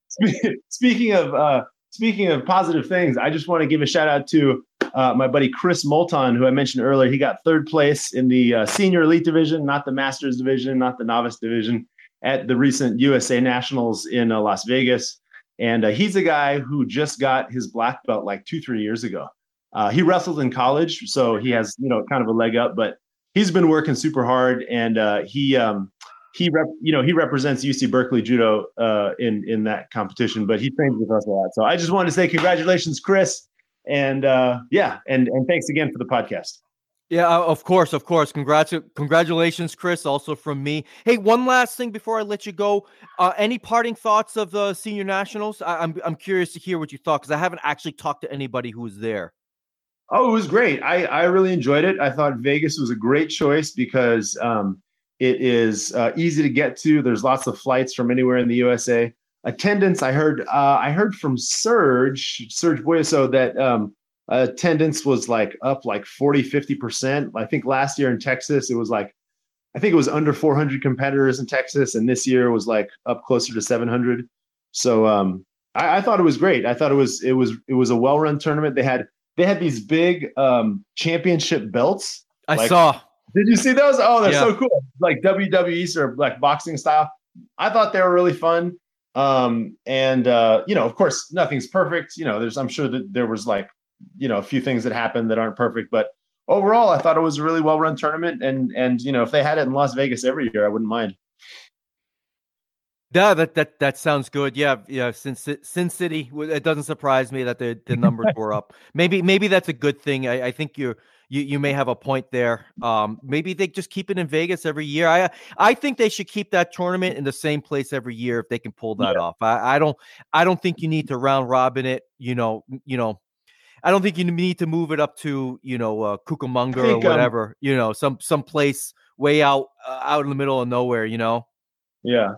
speaking of uh, speaking of positive things, I just want to give a shout out to uh, my buddy Chris Moulton, who I mentioned earlier, he got third place in the uh, senior elite division, not the masters division, not the novice division, at the recent USA Nationals in uh, Las Vegas. And uh, he's a guy who just got his black belt like two, three years ago. Uh, he wrestled in college, so he has you know kind of a leg up, but he's been working super hard, and uh, he um, he rep, you know he represents UC Berkeley judo in in that competition, but he trains with us a lot. So I just wanted to say congratulations, Chris and uh, yeah, and and thanks again for the podcast. Yeah, uh, of course, of course. Congrats, congratulations, Chris. Also from me. Hey, one last thing before I let you go. Uh, any parting thoughts of the senior nationals? I, am I'm, I'm curious to hear what you thought because I haven't actually talked to anybody who was there. Oh, it was great. I I really enjoyed it. I thought Vegas was a great choice because um, it is uh, easy to get to. There's lots of flights from anywhere in the USA attendance i heard uh, i heard from serge serge boyaso that um, attendance was like up like 40 50% i think last year in texas it was like i think it was under 400 competitors in texas and this year was like up closer to 700 so um, I, I, thought it was great. I thought it was it was it was a well-run tournament. They had they had these big um, championship belts. I like, saw. did you see those? Oh they're yeah. so cool. Like wwe or like boxing style. I thought they were really fun. Um, and uh, you know, of course, nothing's perfect. You know, there's I'm sure that there was like, you know, a few things that happened that aren't perfect, but overall, I thought it was a really well run tournament. And and you know, if they had it in Las Vegas every year, I wouldn't mind. Yeah, that that that sounds good. Yeah, yeah. Since Sin City, it doesn't surprise me that the the numbers were up. Maybe maybe that's a good thing. I, I think you're you you may have a point there. Um, maybe they just keep it in Vegas every year. I I think they should keep that tournament in the same place every year if they can pull that yeah. off. I, I don't I don't think you need to round robin it. You know you know. I don't think you need to move it up to you know uh, Cucamonga think, or um whatever. Um, you know some some place way out uh, out in the middle of nowhere. You know. Yeah.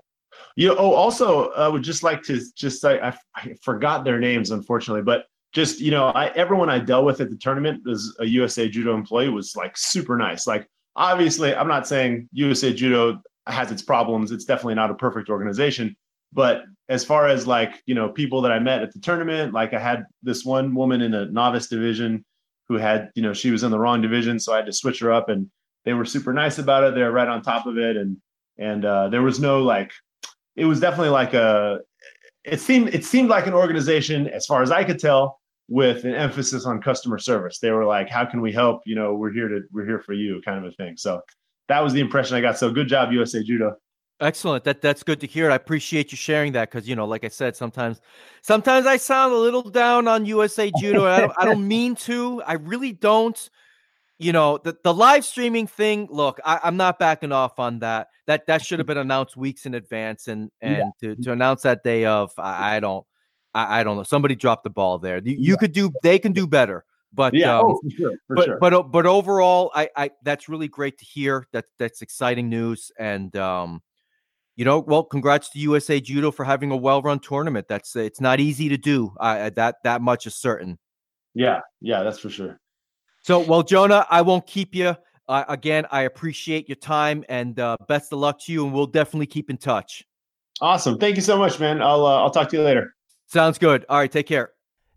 You know, oh, also, I would just like to just say I, I forgot their names, unfortunately, but just you know, I everyone I dealt with at the tournament as a USA Judo employee was like super nice. Like, obviously, I'm not saying USA Judo has its problems. It's definitely not a perfect organization, but as far as like you know, people that I met at the tournament, like I had this one woman in a novice division who had you know she was in the wrong division, so I had to switch her up, and they were super nice about it. They're right on top of it, and and uh, there was no like it was definitely like a it seemed it seemed like an organization as far as i could tell with an emphasis on customer service. They were like how can we help? You know we're here to we're here for you kind of a thing. So that was the impression i got. So good job usa judo excellent that that's good to hear i appreciate you sharing that because you know like i said sometimes sometimes i sound a little down on usa judo I, don't, I don't mean to i really don't you know the, the live streaming thing look I, i'm not backing off on that that that should have been announced weeks in advance, and and yeah. to, to announce that day of, I, I don't, I, I, don't know. Somebody dropped the ball there. You, you yeah. could do, they can do better. But yeah, um, oh, for sure, for but sure. but but overall, I, I that's really great to hear. That that's exciting news, and um, you know, well, congrats to USA Judo for having a well-run tournament. That's it's not easy to do. Uh, that that much is certain. Yeah, yeah, that's for sure. So, well, Jonah, I won't keep you. Uh, again, I appreciate your time and uh, best of luck to you, and we'll definitely keep in touch. Awesome. Thank you so much, man. I'll uh, I'll talk to you later. Sounds good. All right, take care.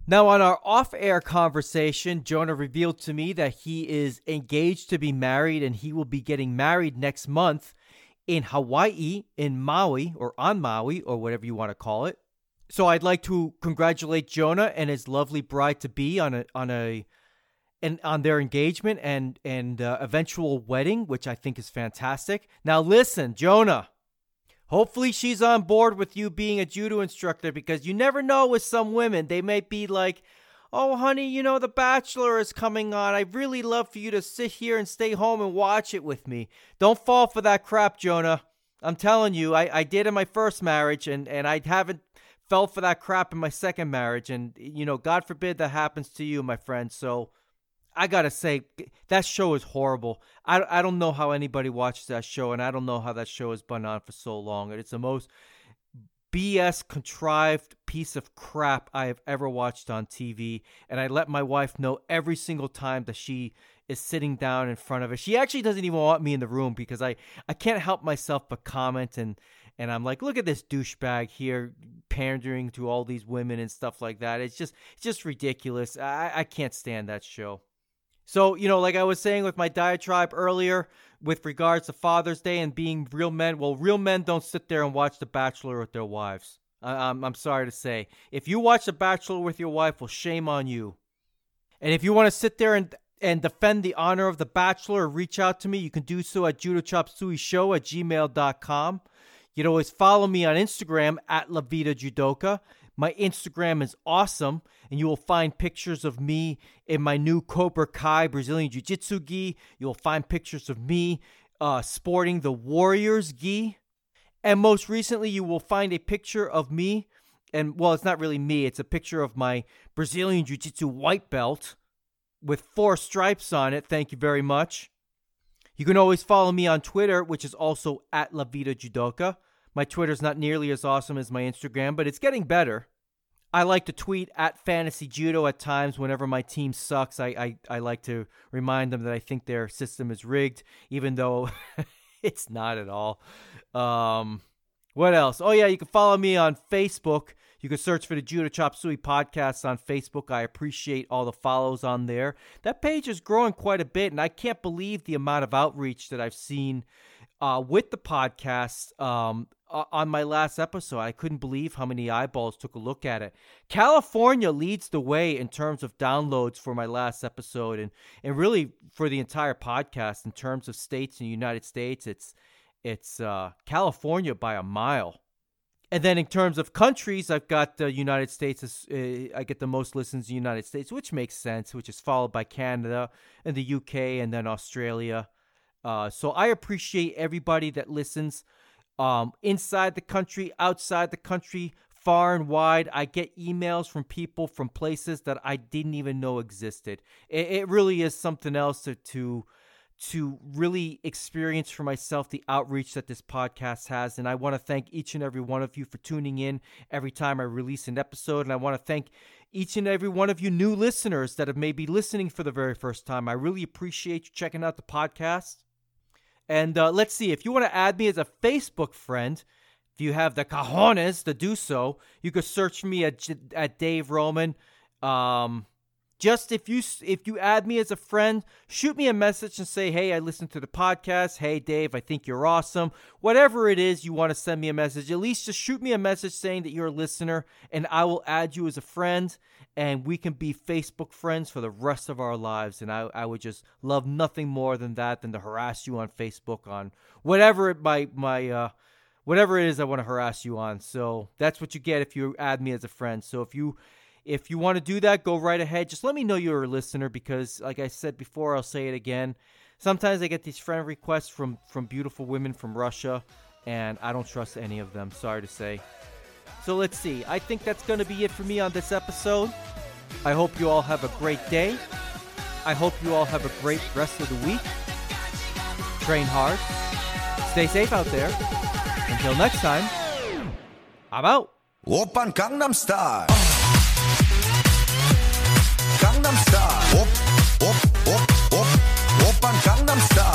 Now, on our off air conversation, Jonah revealed to me that he is engaged to be married and he will be getting married next month in Hawaii, in Maui, or on Maui, or whatever you want to call it. So I'd like to congratulate Jonah and his lovely bride to be on a on a and on their engagement and and uh, eventual wedding, which I think is fantastic. Now listen, Jonah. Hopefully she's on board with you being a judo instructor because you never know with some women. They may be like, "Oh, honey, you know The Bachelor is coming on. I'd really love for you to sit here and stay home and watch it with me." Don't fall for that crap, Jonah. I'm telling you, I, I did in my first marriage and, and I haven't fell for that crap in my second marriage. And, you know, God forbid that happens to you, my friend. So I gotta say that show is horrible. I, I don't know how anybody watches that show, and I don't know how that show has been on for so long. It's the most BS contrived piece of crap I have ever watched on TV, and I let my wife know every single time that she is sitting down in front of it. She actually doesn't even want me in the room because I I can't help myself but comment and and I'm like, look at this douchebag here pandering to all these women and stuff like that. It's just it's just ridiculous. I I can't stand that show. So, you know, like I was saying with my diatribe earlier with regards to Father's Day and being real men, well, real men don't sit there and watch The Bachelor with their wives. I- I'm, I'm sorry to say. If you watch The Bachelor with your wife, well, shame on you. And if you want to sit there and and defend the honor of The Bachelor, reach out to me. You can do so at judochopsuey at gmail.com. You can always follow me on Instagram at La Vida Judoka. My Instagram is awesome, and you will find pictures of me in my new Cobra Kai Brazilian Jiu Jitsu gi. You'll find pictures of me uh, sporting the Warriors gi. And most recently, you will find a picture of me, and well, it's not really me, it's a picture of my Brazilian Jiu Jitsu white belt with four stripes on it. Thank you very much. You can always follow me on Twitter, which is also at La Vida Judoka. My Twitter's not nearly as awesome as my Instagram, but it's getting better. I like to tweet at fantasy judo at times whenever my team sucks. I, I, I like to remind them that I think their system is rigged, even though it's not at all. Um, what else? Oh, yeah, you can follow me on Facebook. You can search for the Judo Chop Suey podcast on Facebook. I appreciate all the follows on there. That page is growing quite a bit, and I can't believe the amount of outreach that I've seen uh, with the podcast um, on my last episode. I couldn't believe how many eyeballs took a look at it. California leads the way in terms of downloads for my last episode, and and really for the entire podcast in terms of states in the United States. It's it's uh, California by a mile. And then in terms of countries, I've got the United States. Uh, I get the most listens in the United States, which makes sense. Which is followed by Canada and the UK, and then Australia. Uh, so I appreciate everybody that listens um, inside the country, outside the country, far and wide. I get emails from people from places that I didn't even know existed. It, it really is something else to, to to really experience for myself the outreach that this podcast has. And I want to thank each and every one of you for tuning in every time I release an episode. And I want to thank each and every one of you new listeners that have maybe listening for the very first time. I really appreciate you checking out the podcast. And uh, let's see, if you want to add me as a Facebook friend, if you have the cajones to do so, you could search me at, at Dave Roman. Um, just if you if you add me as a friend, shoot me a message and say, "Hey, I listened to the podcast. Hey, Dave, I think you're awesome." Whatever it is you want to send me a message, at least just shoot me a message saying that you're a listener, and I will add you as a friend, and we can be Facebook friends for the rest of our lives. And I, I would just love nothing more than that than to harass you on Facebook on whatever it my my uh whatever it is I want to harass you on. So that's what you get if you add me as a friend. So if you if you want to do that, go right ahead. Just let me know you're a listener because, like I said before, I'll say it again. Sometimes I get these friend requests from from beautiful women from Russia, and I don't trust any of them. Sorry to say. So let's see. I think that's going to be it for me on this episode. I hope you all have a great day. I hope you all have a great rest of the week. Train hard. Stay safe out there. Until next time, I'm out. Oppan Gangnam Style. Gangnam Style. Op, op, op, op. Oppan Gangnam Style.